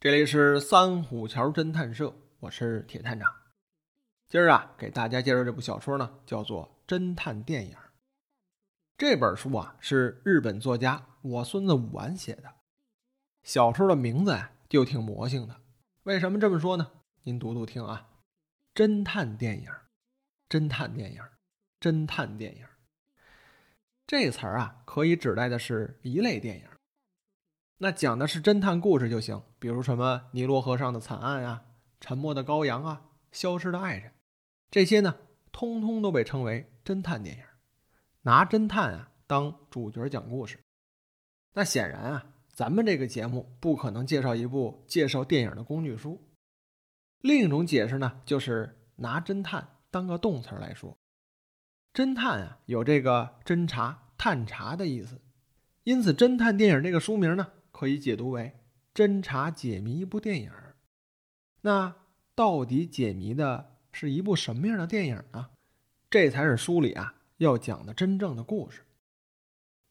这里是三虎桥侦探社，我是铁探长。今儿啊，给大家介绍这部小说呢，叫做《侦探电影》。这本书啊，是日本作家我孙子武丸写的。小说的名字呀，就挺魔性的。为什么这么说呢？您读读听啊，《侦探电影》，侦探电影，侦探电影。这词儿啊，可以指代的是一类电影。那讲的是侦探故事就行，比如什么尼罗河上的惨案啊、沉默的羔羊啊、消失的爱人，这些呢，通通都被称为侦探电影，拿侦探啊当主角讲故事。那显然啊，咱们这个节目不可能介绍一部介绍电影的工具书。另一种解释呢，就是拿侦探当个动词来说，侦探啊有这个侦查、探查的意思，因此侦探电影这个书名呢。可以解读为侦查解谜一部电影，那到底解谜的是一部什么样的电影呢？这才是书里啊要讲的真正的故事。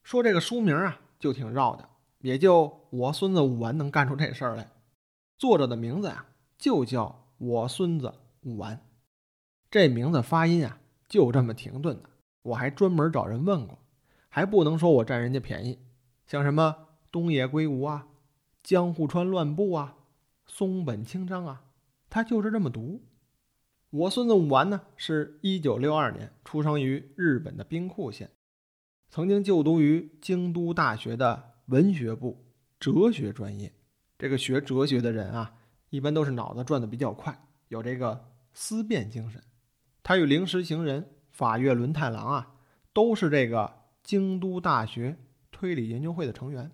说这个书名啊就挺绕的，也就我孙子武完能干出这事儿来。作者的名字啊就叫我孙子武完，这名字发音啊就这么停顿的。我还专门找人问过，还不能说我占人家便宜，像什么。东野圭吾啊，江户川乱步啊，松本清张啊，他就是这么读。我孙子武丸呢，是一九六二年出生于日本的兵库县，曾经就读于京都大学的文学部哲学专业。这个学哲学的人啊，一般都是脑子转的比较快，有这个思辨精神。他与灵石行人、法月轮太郎啊，都是这个京都大学推理研究会的成员。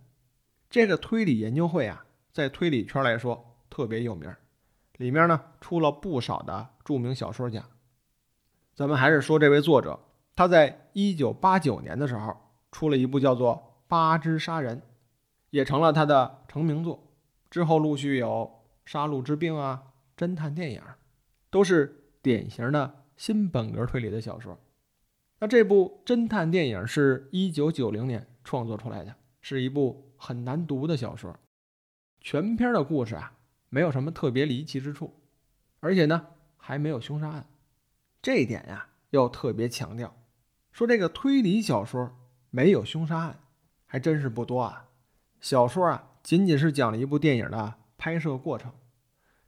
这个推理研究会啊，在推理圈来说特别有名，里面呢出了不少的著名小说家。咱们还是说这位作者，他在一九八九年的时候出了一部叫做《八只杀人》，也成了他的成名作。之后陆续有《杀戮之病》啊、侦探电影，都是典型的新本格推理的小说。那这部侦探电影是一九九零年创作出来的，是一部。很难读的小说，全篇的故事啊，没有什么特别离奇之处，而且呢，还没有凶杀案。这一点呀，要特别强调。说这个推理小说没有凶杀案，还真是不多啊。小说啊，仅仅是讲了一部电影的拍摄过程。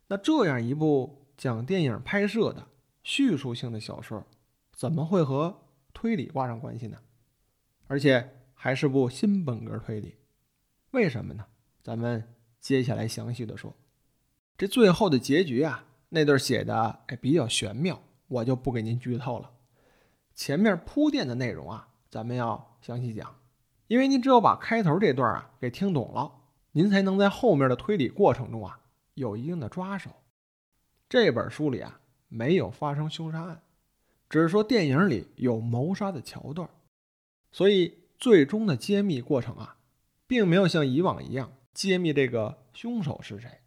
那这样一部讲电影拍摄的叙述性的小说，怎么会和推理挂上关系呢？而且还是部新本格推理。为什么呢？咱们接下来详细的说。这最后的结局啊，那段写的哎比较玄妙，我就不给您剧透了。前面铺垫的内容啊，咱们要详细讲，因为您只有把开头这段啊给听懂了，您才能在后面的推理过程中啊有一定的抓手。这本书里啊没有发生凶杀案，只是说电影里有谋杀的桥段，所以最终的揭秘过程啊。并没有像以往一样揭秘这个凶手是谁，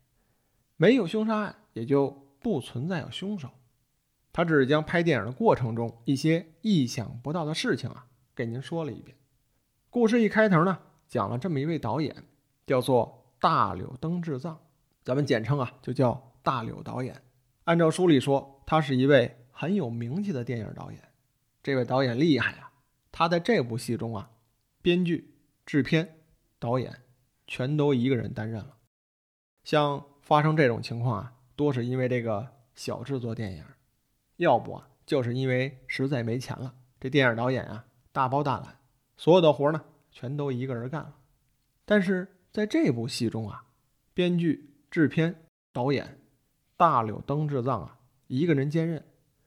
没有凶杀案，也就不存在有凶手。他只是将拍电影的过程中一些意想不到的事情啊，给您说了一遍。故事一开头呢，讲了这么一位导演，叫做大柳登志藏，咱们简称啊，就叫大柳导演。按照书里说，他是一位很有名气的电影导演。这位导演厉害啊，他在这部戏中啊，编剧、制片。导演全都一个人担任了，像发生这种情况啊，多是因为这个小制作电影，要不啊，就是因为实在没钱了。这电影导演啊，大包大揽，所有的活呢，全都一个人干了。但是在这部戏中啊，编剧、制片、导演大柳登志藏啊，一个人兼任，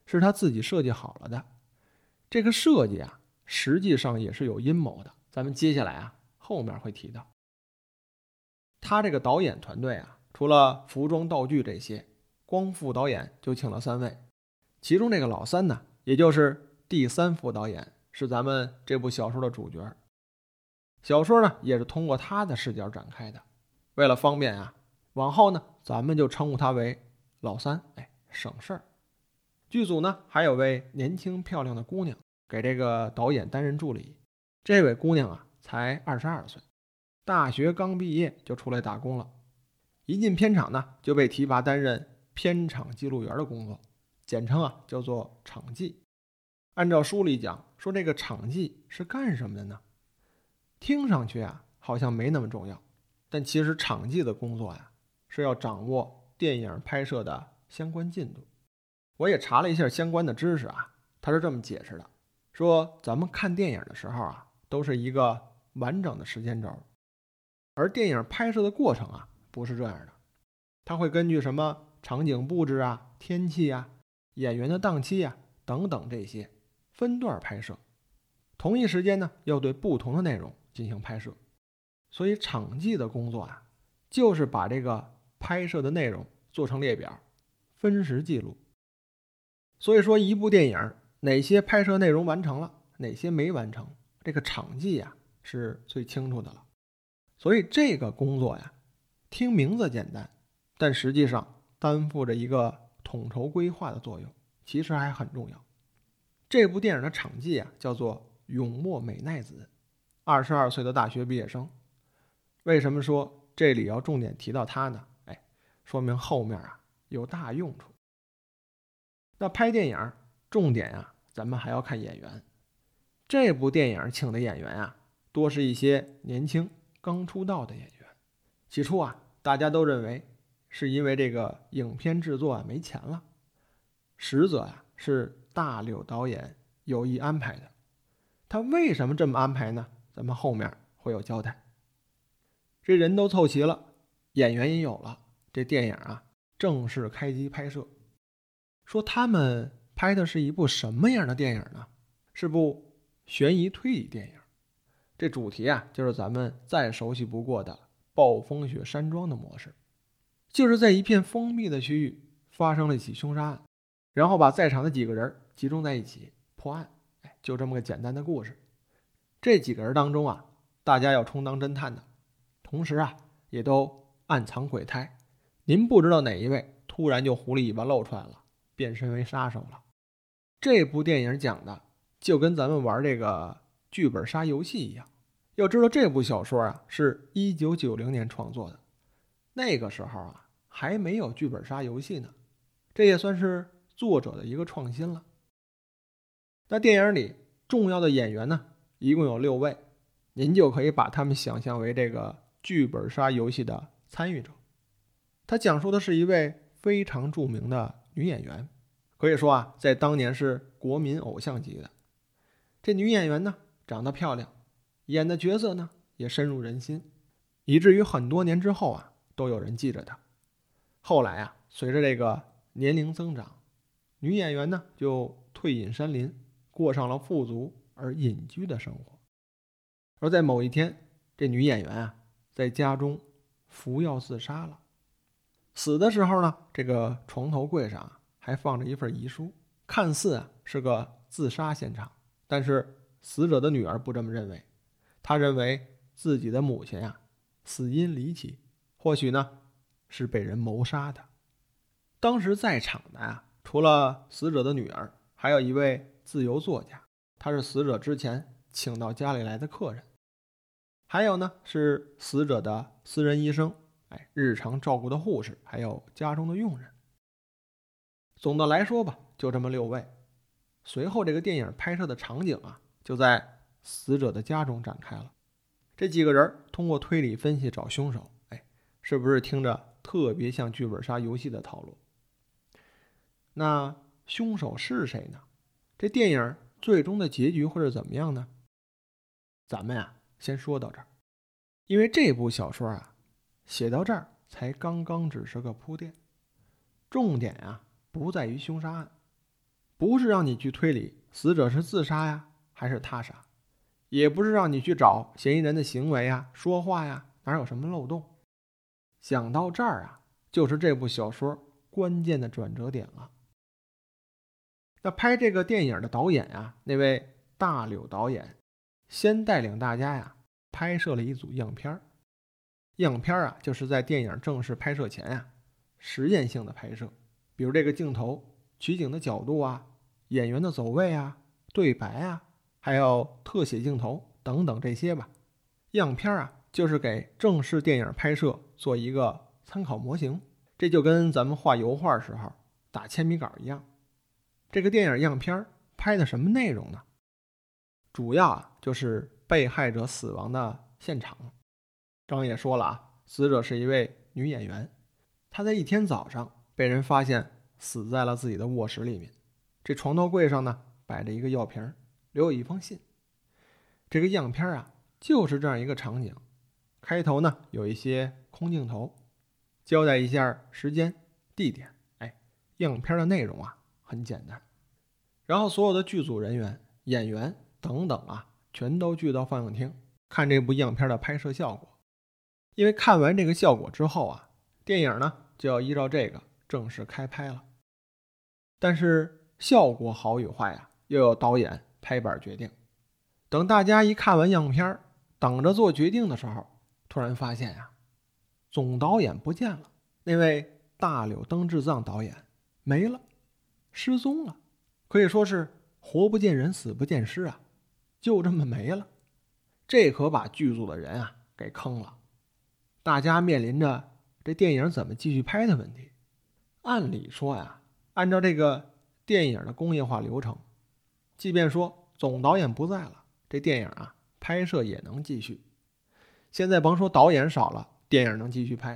是他自己设计好了的。这个设计啊，实际上也是有阴谋的。咱们接下来啊。后面会提到，他这个导演团队啊，除了服装道具这些，光副导演就请了三位，其中这个老三呢，也就是第三副导演，是咱们这部小说的主角。小说呢，也是通过他的视角展开的。为了方便啊，往后呢，咱们就称呼他为老三，哎，省事儿。剧组呢，还有位年轻漂亮的姑娘给这个导演担任助理，这位姑娘啊。才二十二岁，大学刚毕业就出来打工了。一进片场呢，就被提拔担任片场记录员的工作，简称啊叫做场记。按照书里讲，说这个场记是干什么的呢？听上去啊好像没那么重要，但其实场记的工作呀是要掌握电影拍摄的相关进度。我也查了一下相关的知识啊，他是这么解释的：说咱们看电影的时候啊，都是一个完整的时间轴。而电影拍摄的过程啊，不是这样的，它会根据什么场景布置啊、天气啊、演员的档期啊等等这些分段拍摄。同一时间呢，要对不同的内容进行拍摄。所以场记的工作啊，就是把这个拍摄的内容做成列表，分时记录。所以说，一部电影哪些拍摄内容完成了，哪些没完成，这个场记呀是最清楚的了。所以这个工作呀，听名字简单，但实际上担负着一个统筹规划的作用，其实还很重要。这部电影的场记啊，叫做永默美奈子，二十二岁的大学毕业生。为什么说这里要重点提到他呢？哎，说明后面啊有大用处。那拍电影重点啊，咱们还要看演员。这部电影请的演员啊，多是一些年轻。刚出道的演员，起初啊，大家都认为是因为这个影片制作啊没钱了，实则啊是大柳导演有意安排的。他为什么这么安排呢？咱们后面会有交代。这人都凑齐了，演员也有了，这电影啊正式开机拍摄。说他们拍的是一部什么样的电影呢？是部悬疑推理电影。这主题啊，就是咱们再熟悉不过的暴风雪山庄的模式，就是在一片封闭的区域发生了一起凶杀案，然后把在场的几个人集中在一起破案。哎，就这么个简单的故事。这几个人当中啊，大家要充当侦探的，同时啊，也都暗藏鬼胎。您不知道哪一位突然就狐狸尾巴露出来了，变身为杀手了。这部电影讲的就跟咱们玩这个剧本杀游戏一样。要知道这部小说啊，是一九九零年创作的，那个时候啊还没有剧本杀游戏呢，这也算是作者的一个创新了。那电影里重要的演员呢，一共有六位，您就可以把他们想象为这个剧本杀游戏的参与者。他讲述的是一位非常著名的女演员，可以说啊，在当年是国民偶像级的。这女演员呢，长得漂亮。演的角色呢也深入人心，以至于很多年之后啊都有人记着他。后来啊，随着这个年龄增长，女演员呢就退隐山林，过上了富足而隐居的生活。而在某一天，这女演员啊在家中服药自杀了。死的时候呢，这个床头柜上还放着一份遗书，看似啊是个自杀现场，但是死者的女儿不这么认为。他认为自己的母亲呀死因离奇，或许呢是被人谋杀的。当时在场的啊，除了死者的女儿，还有一位自由作家，他是死者之前请到家里来的客人。还有呢是死者的私人医生，哎，日常照顾的护士，还有家中的佣人。总的来说吧，就这么六位。随后这个电影拍摄的场景啊，就在。死者的家中展开了，这几个人通过推理分析找凶手，哎，是不是听着特别像剧本杀游戏的套路？那凶手是谁呢？这电影最终的结局会是怎么样呢？咱们呀，先说到这儿，因为这部小说啊，写到这儿才刚刚只是个铺垫，重点啊不在于凶杀案，不是让你去推理死者是自杀呀还是他杀。也不是让你去找嫌疑人的行为呀、说话呀，哪有什么漏洞？想到这儿啊，就是这部小说关键的转折点了。那拍这个电影的导演呀，那位大柳导演，先带领大家呀拍摄了一组样片儿。样片儿啊，就是在电影正式拍摄前呀，实验性的拍摄，比如这个镜头取景的角度啊、演员的走位啊、对白啊。还有特写镜头等等这些吧，样片啊，就是给正式电影拍摄做一个参考模型。这就跟咱们画油画时候打铅笔稿一样。这个电影样片拍的什么内容呢？主要啊就是被害者死亡的现场。刚也说了啊，死者是一位女演员，她在一天早上被人发现死在了自己的卧室里面。这床头柜上呢摆着一个药瓶，留有一封信。这个样片啊就是这样一个场景。开头呢有一些空镜头，交代一下时间、地点。哎，样片的内容啊很简单。然后所有的剧组人员、演员等等啊，全都聚到放映厅看这部样片的拍摄效果。因为看完这个效果之后啊，电影呢就要依照这个正式开拍了。但是效果好与坏啊，又有导演拍板决定。等大家一看完样片，等着做决定的时候。突然发现呀，总导演不见了，那位大柳登志藏导演没了，失踪了，可以说是活不见人，死不见尸啊，就这么没了。这可把剧组的人啊给坑了，大家面临着这电影怎么继续拍的问题。按理说呀，按照这个电影的工业化流程，即便说总导演不在了，这电影啊拍摄也能继续。现在甭说导演少了，电影能继续拍；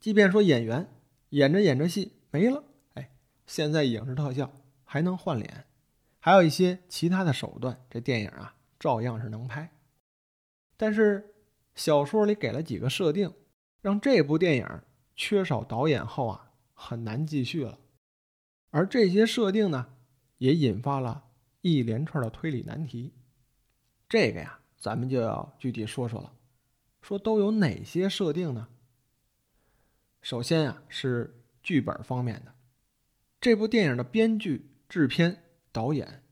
即便说演员演着演着戏没了，哎，现在影视特效还能换脸，还有一些其他的手段，这电影啊照样是能拍。但是小说里给了几个设定，让这部电影缺少导演后啊很难继续了。而这些设定呢，也引发了一连串的推理难题。这个呀，咱们就要具体说说了。说都有哪些设定呢？首先呀，是剧本方面的。这部电影的编剧、制片、导演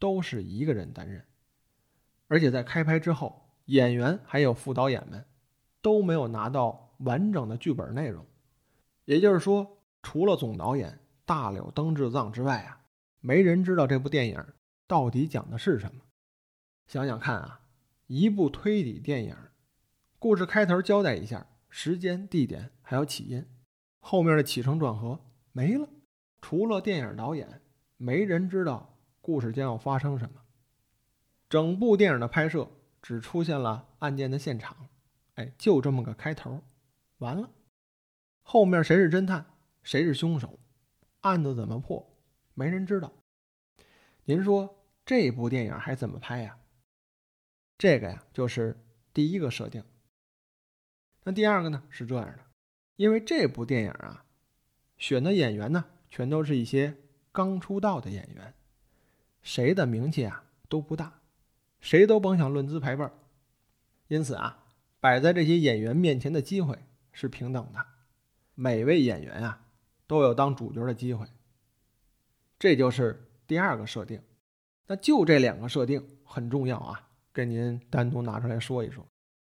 都是一个人担任，而且在开拍之后，演员还有副导演们都没有拿到完整的剧本内容。也就是说，除了总导演大柳登志藏之外啊，没人知道这部电影到底讲的是什么。想想看啊，一部推理电影。故事开头交代一下时间、地点，还有起因，后面的起承转合没了。除了电影导演，没人知道故事将要发生什么。整部电影的拍摄只出现了案件的现场，哎，就这么个开头，完了。后面谁是侦探，谁是凶手，案子怎么破，没人知道。您说这部电影还怎么拍呀？这个呀，就是第一个设定。那第二个呢是这样的，因为这部电影啊，选的演员呢全都是一些刚出道的演员，谁的名气啊都不大，谁都甭想论资排辈儿。因此啊，摆在这些演员面前的机会是平等的，每位演员啊都有当主角的机会。这就是第二个设定。那就这两个设定很重要啊，跟您单独拿出来说一说。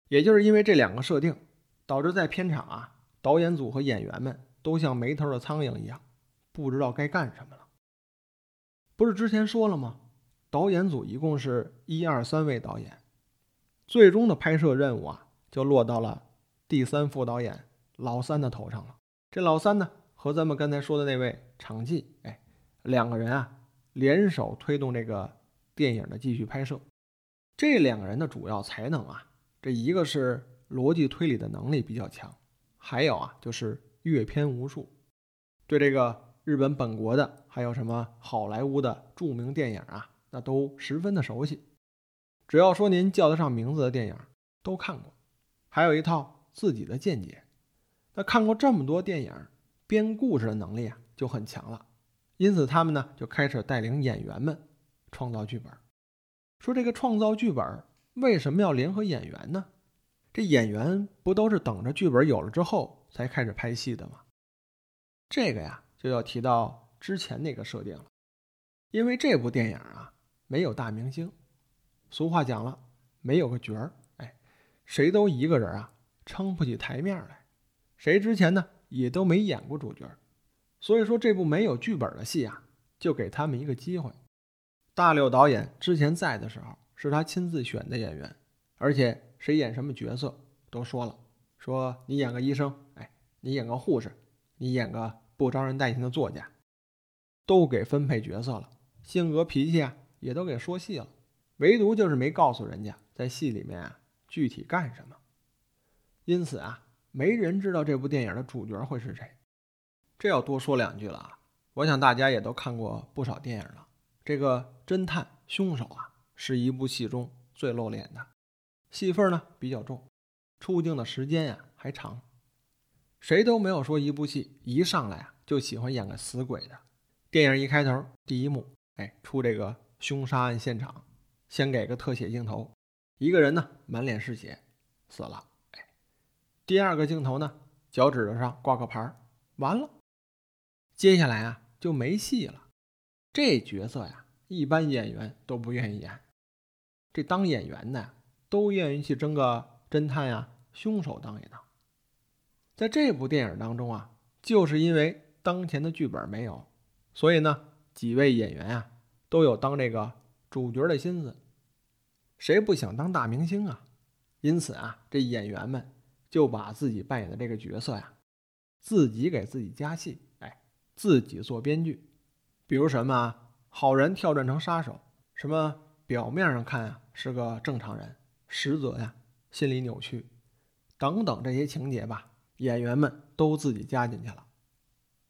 也就是因为这两个设定。导致在片场啊，导演组和演员们都像没头的苍蝇一样，不知道该干什么了。不是之前说了吗？导演组一共是一二三位导演，最终的拍摄任务啊，就落到了第三副导演老三的头上了。这老三呢，和咱们刚才说的那位场记，哎，两个人啊，联手推动这个电影的继续拍摄。这两个人的主要才能啊，这一个是。逻辑推理的能力比较强，还有啊，就是阅片无数，对这个日本本国的，还有什么好莱坞的著名电影啊，那都十分的熟悉。只要说您叫得上名字的电影，都看过，还有一套自己的见解。那看过这么多电影，编故事的能力啊就很强了。因此，他们呢就开始带领演员们创造剧本。说这个创造剧本为什么要联合演员呢？这演员不都是等着剧本有了之后才开始拍戏的吗？这个呀，就要提到之前那个设定了。因为这部电影啊，没有大明星。俗话讲了，没有个角儿，哎，谁都一个人啊，撑不起台面来。谁之前呢，也都没演过主角。所以说，这部没有剧本的戏啊，就给他们一个机会。大柳导演之前在的时候，是他亲自选的演员，而且。谁演什么角色都说了，说你演个医生，哎，你演个护士，你演个不招人待见的作家，都给分配角色了，性格脾气啊也都给说细了，唯独就是没告诉人家在戏里面啊具体干什么。因此啊，没人知道这部电影的主角会是谁。这要多说两句了啊！我想大家也都看过不少电影了。这个侦探凶手啊，是一部戏中最露脸的，戏份呢比较重，出镜的时间呀还长。谁都没有说一部戏一上来啊就喜欢演个死鬼的。电影一开头第一幕，哎，出这个凶杀案现场，先给个特写镜头，一个人呢满脸是血，死了。哎，第二个镜头呢，脚趾头上挂个牌完了。接下来啊就没戏了。这角色呀，一般演员都不愿意演。这当演员的都愿意去争个侦探呀、凶手当一当。在这部电影当中啊，就是因为当前的剧本没有，所以呢，几位演员啊都有当这个主角的心思。谁不想当大明星啊？因此啊，这演员们就把自己扮演的这个角色呀，自己给自己加戏，自己做编剧。比如什么好人跳转成杀手，什么表面上看啊是个正常人，实则呀心理扭曲，等等这些情节吧，演员们都自己加进去了，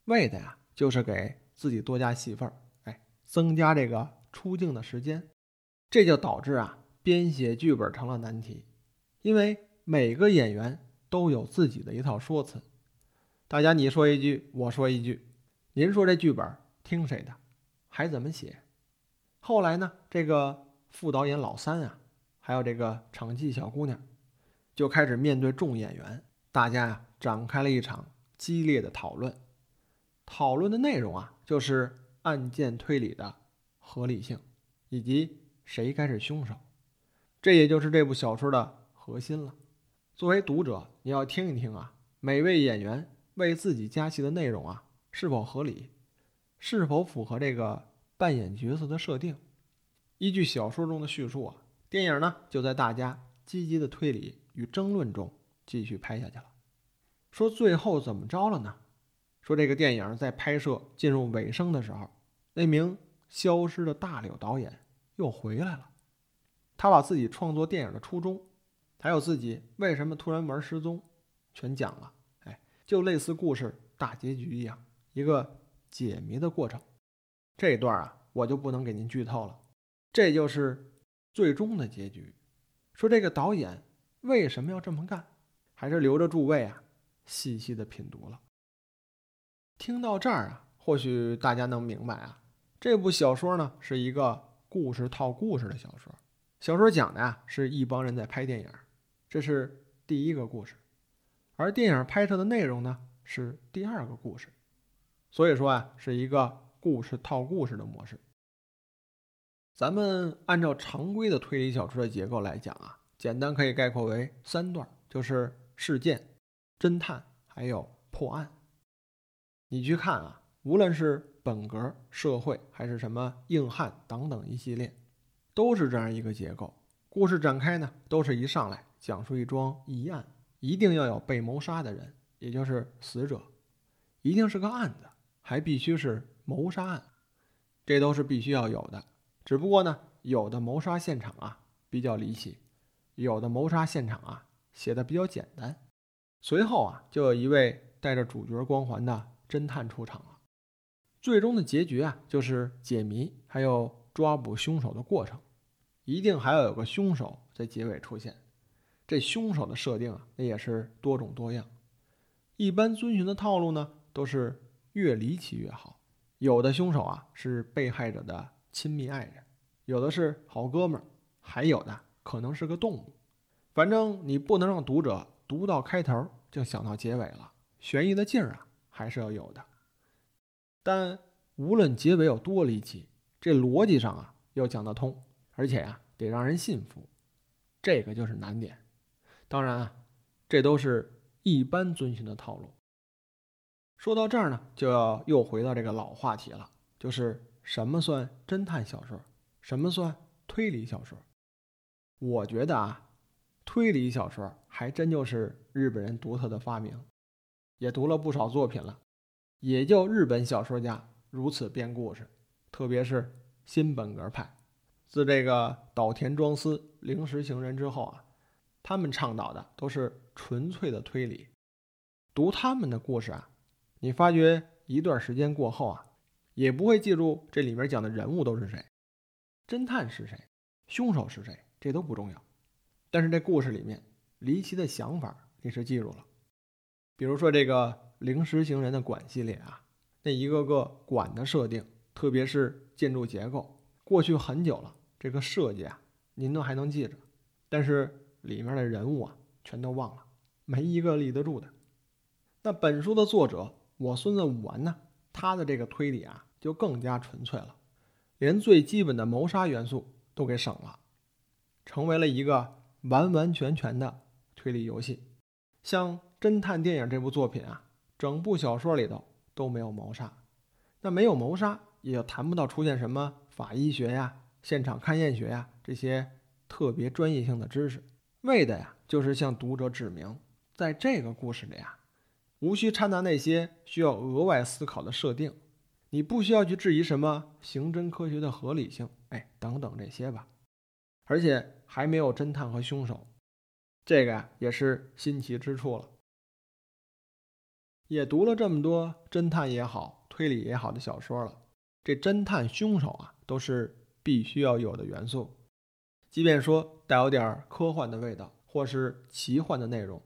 为的呀就是给自己多加戏份儿哎，增加这个出镜的时间，这就导致啊编写剧本成了难题，因为每个演员都有自己的一套说辞，大家你说一句，我说一句，您说这剧本。听谁的，还怎么写？后来呢？这个副导演老三啊，还有这个场记小姑娘，就开始面对众演员，大家呀展开了一场激烈的讨论。讨论的内容啊，就是案件推理的合理性，以及谁该是凶手。这也就是这部小说的核心了。作为读者，你要听一听啊，每位演员为自己加戏的内容啊，是否合理？是否符合这个扮演角色的设定？依据小说中的叙述啊，电影呢就在大家积极的推理与争论中继续拍下去了。说最后怎么着了呢？说这个电影在拍摄进入尾声的时候，那名消失的大柳导演又回来了。他把自己创作电影的初衷，还有自己为什么突然玩失踪，全讲了。哎，就类似故事大结局一样，一个。解谜的过程，这一段啊，我就不能给您剧透了。这就是最终的结局。说这个导演为什么要这么干，还是留着诸位啊细细的品读了。听到这儿啊，或许大家能明白啊，这部小说呢是一个故事套故事的小说。小说讲的呀是一帮人在拍电影，这是第一个故事，而电影拍摄的内容呢是第二个故事。所以说啊，是一个故事套故事的模式。咱们按照常规的推理小说的结构来讲啊，简单可以概括为三段，就是事件、侦探还有破案。你去看啊，无论是本格、社会还是什么硬汉等等一系列，都是这样一个结构。故事展开呢，都是一上来讲述一桩疑案，一定要有被谋杀的人，也就是死者，一定是个案子。还必须是谋杀案，这都是必须要有的。只不过呢，有的谋杀现场啊比较离奇，有的谋杀现场啊写的比较简单。随后啊，就有一位带着主角光环的侦探出场了。最终的结局啊，就是解谜，还有抓捕凶手的过程。一定还要有个凶手在结尾出现。这凶手的设定啊，那也是多种多样。一般遵循的套路呢，都是。越离奇越好。有的凶手啊是被害者的亲密爱人，有的是好哥们儿，还有的可能是个动物。反正你不能让读者读到开头就想到结尾了，悬疑的劲儿啊还是要有的。但无论结尾有多离奇，这逻辑上啊要讲得通，而且呀得让人信服，这个就是难点。当然啊，这都是一般遵循的套路。说到这儿呢，就要又回到这个老话题了，就是什么算侦探小说，什么算推理小说？我觉得啊，推理小说还真就是日本人独特的发明。也读了不少作品了，也就日本小说家如此编故事，特别是新本格派。自这个岛田庄司、灵石行人之后啊，他们倡导的都是纯粹的推理。读他们的故事啊，你发觉一段时间过后啊，也不会记住这里面讲的人物都是谁，侦探是谁，凶手是谁，这都不重要。但是这故事里面离奇的想法你是记住了，比如说这个灵石行人的馆系列啊，那一个个馆的设定，特别是建筑结构，过去很久了。这个设计啊，您都还能记着，但是里面的人物啊，全都忘了，没一个立得住的。那本书的作者我孙子武完呢，他的这个推理啊，就更加纯粹了，连最基本的谋杀元素都给省了，成为了一个完完全全的推理游戏。像侦探电影这部作品啊，整部小说里头都没有谋杀，那没有谋杀，也就谈不到出现什么法医学呀。现场勘验学呀，这些特别专业性的知识，为的呀就是向读者指明，在这个故事里啊，无需掺杂那些需要额外思考的设定，你不需要去质疑什么刑侦科学的合理性，哎，等等这些吧。而且还没有侦探和凶手，这个呀也是新奇之处了。也读了这么多侦探也好、推理也好的小说了，这侦探、凶手啊都是。必须要有的元素，即便说带有点科幻的味道或是奇幻的内容，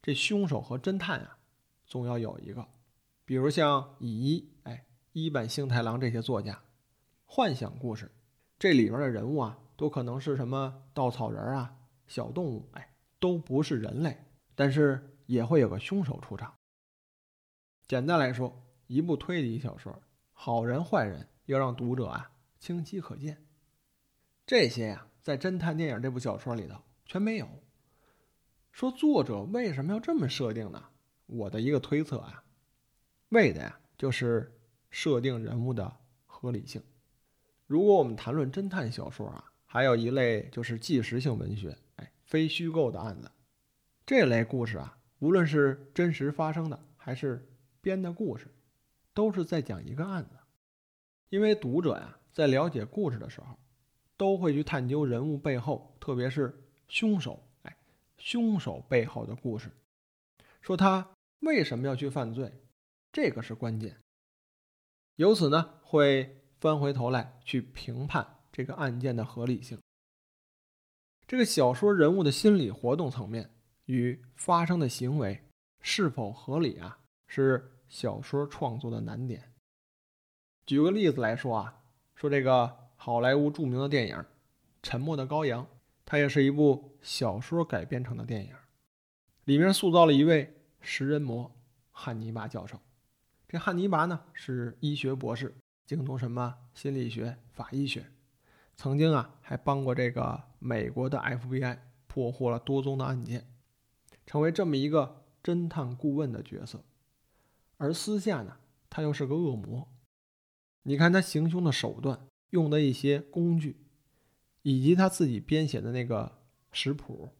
这凶手和侦探啊，总要有一个。比如像乙一、哎一坂幸太郎这些作家，幻想故事，这里边的人物啊，都可能是什么稻草人啊、小动物，哎，都不是人类，但是也会有个凶手出场。简单来说，一部推理小说，好人坏人要让读者啊。清晰可见，这些呀，在侦探电影这部小说里头全没有。说作者为什么要这么设定呢？我的一个推测啊，为的呀，就是设定人物的合理性。如果我们谈论侦探小说啊，还有一类就是纪实性文学，哎，非虚构的案子，这类故事啊，无论是真实发生的还是编的故事，都是在讲一个案子，因为读者呀。在了解故事的时候，都会去探究人物背后，特别是凶手，哎，凶手背后的故事，说他为什么要去犯罪，这个是关键。由此呢，会翻回头来去评判这个案件的合理性。这个小说人物的心理活动层面与发生的行为是否合理啊，是小说创作的难点。举个例子来说啊。说这个好莱坞著名的电影《沉默的羔羊》，它也是一部小说改编成的电影，里面塑造了一位食人魔汉尼拔教授。这汉尼拔呢是医学博士，精通什么心理学、法医学，曾经啊还帮过这个美国的 FBI 破获了多宗的案件，成为这么一个侦探顾问的角色。而私下呢，他又是个恶魔。你看他行凶的手段，用的一些工具，以及他自己编写的那个食谱，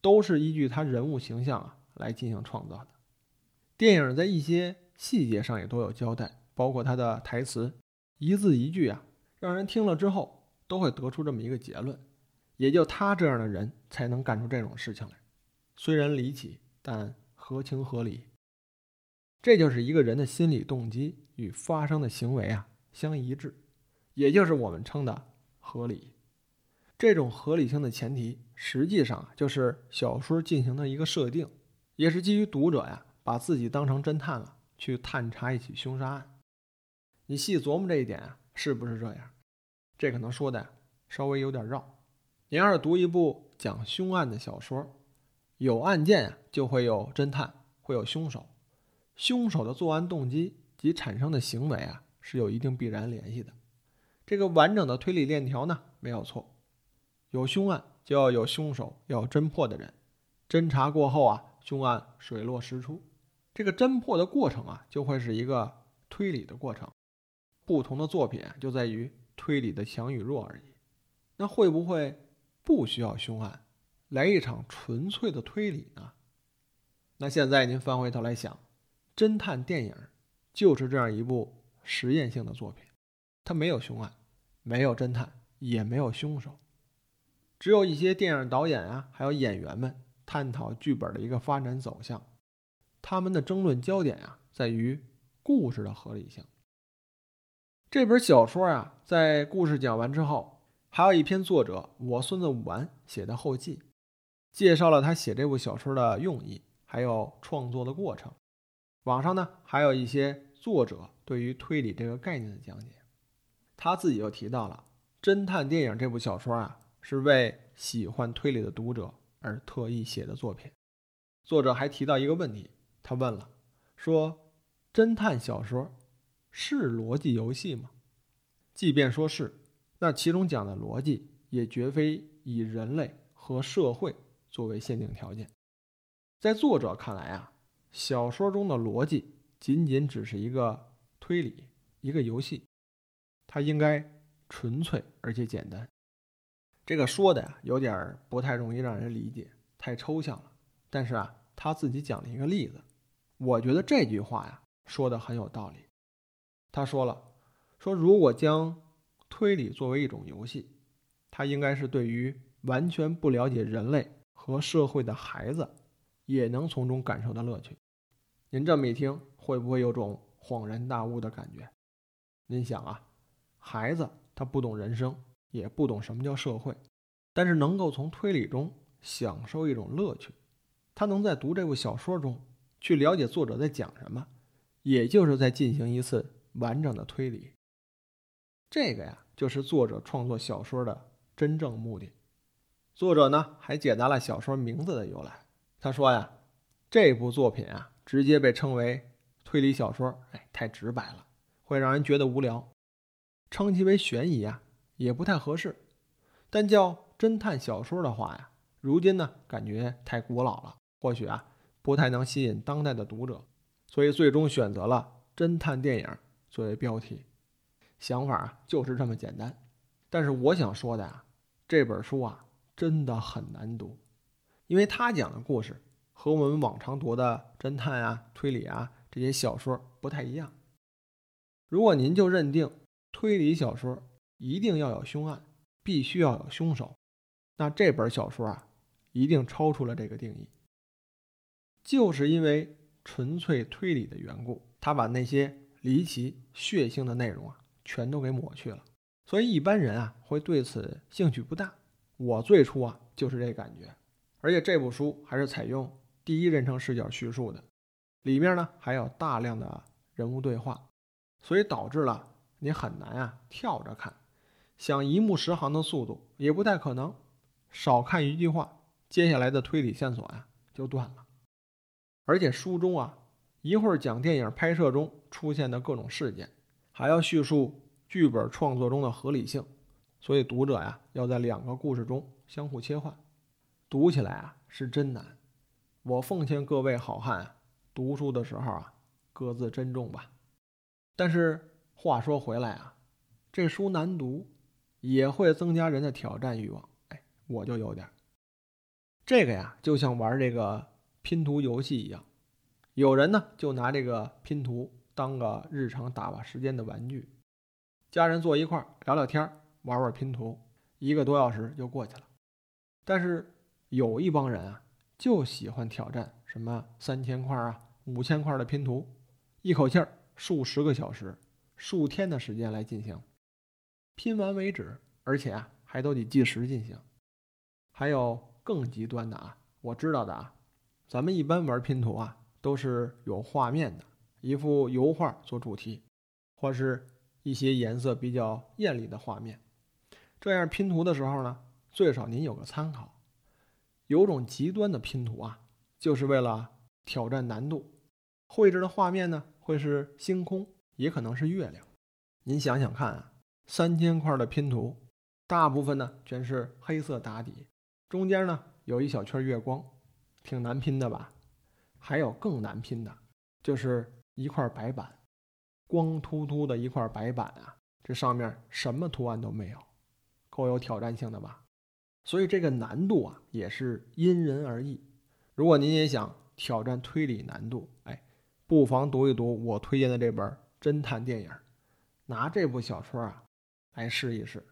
都是依据他人物形象啊来进行创造的。电影在一些细节上也都有交代，包括他的台词，一字一句啊，让人听了之后都会得出这么一个结论：也就他这样的人才能干出这种事情来。虽然离奇，但合情合理。这就是一个人的心理动机与发生的行为啊相一致，也就是我们称的合理。这种合理性的前提，实际上就是小说进行的一个设定，也是基于读者呀把自己当成侦探了，去探查一起凶杀案。你细琢磨这一点啊，是不是这样？这可能说的稍微有点绕。你要是读一部讲凶案的小说，有案件啊，就会有侦探，会有凶手。凶手的作案动机及产生的行为啊，是有一定必然联系的。这个完整的推理链条呢，没有错。有凶案就要有凶手，要侦破的人。侦查过后啊，凶案水落石出。这个侦破的过程啊，就会是一个推理的过程。不同的作品就在于推理的强与弱而已。那会不会不需要凶案，来一场纯粹的推理呢？那现在您翻回头来想。侦探电影就是这样一部实验性的作品，它没有凶案，没有侦探，也没有凶手，只有一些电影导演啊，还有演员们探讨剧本的一个发展走向。他们的争论焦点啊，在于故事的合理性。这本小说啊，在故事讲完之后，还有一篇作者我孙子武完写的后记，介绍了他写这部小说的用意，还有创作的过程。网上呢，还有一些作者对于推理这个概念的讲解。他自己又提到了《侦探电影》这部小说啊，是为喜欢推理的读者而特意写的作品。作者还提到一个问题，他问了，说：“侦探小说是逻辑游戏吗？即便说是，那其中讲的逻辑也绝非以人类和社会作为限定条件。”在作者看来啊。小说中的逻辑仅仅只是一个推理，一个游戏，它应该纯粹而且简单。这个说的呀，有点不太容易让人理解，太抽象了。但是啊，他自己讲了一个例子，我觉得这句话呀说的很有道理。他说了，说如果将推理作为一种游戏，它应该是对于完全不了解人类和社会的孩子，也能从中感受到乐趣。您这么一听，会不会有种恍然大悟的感觉？您想啊，孩子他不懂人生，也不懂什么叫社会，但是能够从推理中享受一种乐趣。他能在读这部小说中去了解作者在讲什么，也就是在进行一次完整的推理。这个呀，就是作者创作小说的真正目的。作者呢，还解答了小说名字的由来。他说呀，这部作品啊。直接被称为推理小说，哎，太直白了，会让人觉得无聊。称其为悬疑啊，也不太合适。但叫侦探小说的话呀，如今呢，感觉太古老了，或许啊，不太能吸引当代的读者，所以最终选择了侦探电影作为标题。想法啊，就是这么简单。但是我想说的啊，这本书啊，真的很难读，因为他讲的故事。和我们往常读的侦探啊、推理啊这些小说不太一样。如果您就认定推理小说一定要有凶案，必须要有凶手，那这本小说啊一定超出了这个定义。就是因为纯粹推理的缘故，他把那些离奇血腥的内容啊全都给抹去了，所以一般人啊会对此兴趣不大。我最初啊就是这感觉，而且这部书还是采用。第一人称视角叙述的，里面呢还有大量的人物对话，所以导致了你很难啊跳着看，想一目十行的速度也不太可能。少看一句话，接下来的推理线索呀就断了。而且书中啊一会儿讲电影拍摄中出现的各种事件，还要叙述剧本创作中的合理性，所以读者呀要在两个故事中相互切换，读起来啊是真难。我奉劝各位好汉，读书的时候啊，各自珍重吧。但是话说回来啊，这书难读，也会增加人的挑战欲望。哎，我就有点这个呀，就像玩这个拼图游戏一样，有人呢就拿这个拼图当个日常打发时间的玩具，家人坐一块儿聊聊天，玩玩拼图，一个多小时就过去了。但是有一帮人啊。就喜欢挑战什么三千块啊、五千块的拼图，一口气儿数十个小时、数天的时间来进行，拼完为止，而且啊还都得计时进行。还有更极端的啊，我知道的啊，咱们一般玩拼图啊都是有画面的，一幅油画做主题，或是一些颜色比较艳丽的画面，这样拼图的时候呢，最少您有个参考。有种极端的拼图啊，就是为了挑战难度。绘制的画面呢，会是星空，也可能是月亮。您想想看啊，三千块的拼图，大部分呢全是黑色打底，中间呢有一小圈月光，挺难拼的吧？还有更难拼的，就是一块白板，光秃秃的一块白板啊，这上面什么图案都没有，够有挑战性的吧？所以这个难度啊，也是因人而异。如果您也想挑战推理难度，哎，不妨读一读我推荐的这本侦探电影，拿这部小说啊来试一试。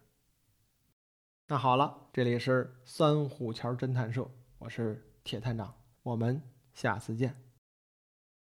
那好了，这里是三虎桥侦探社，我是铁探长，我们下次见。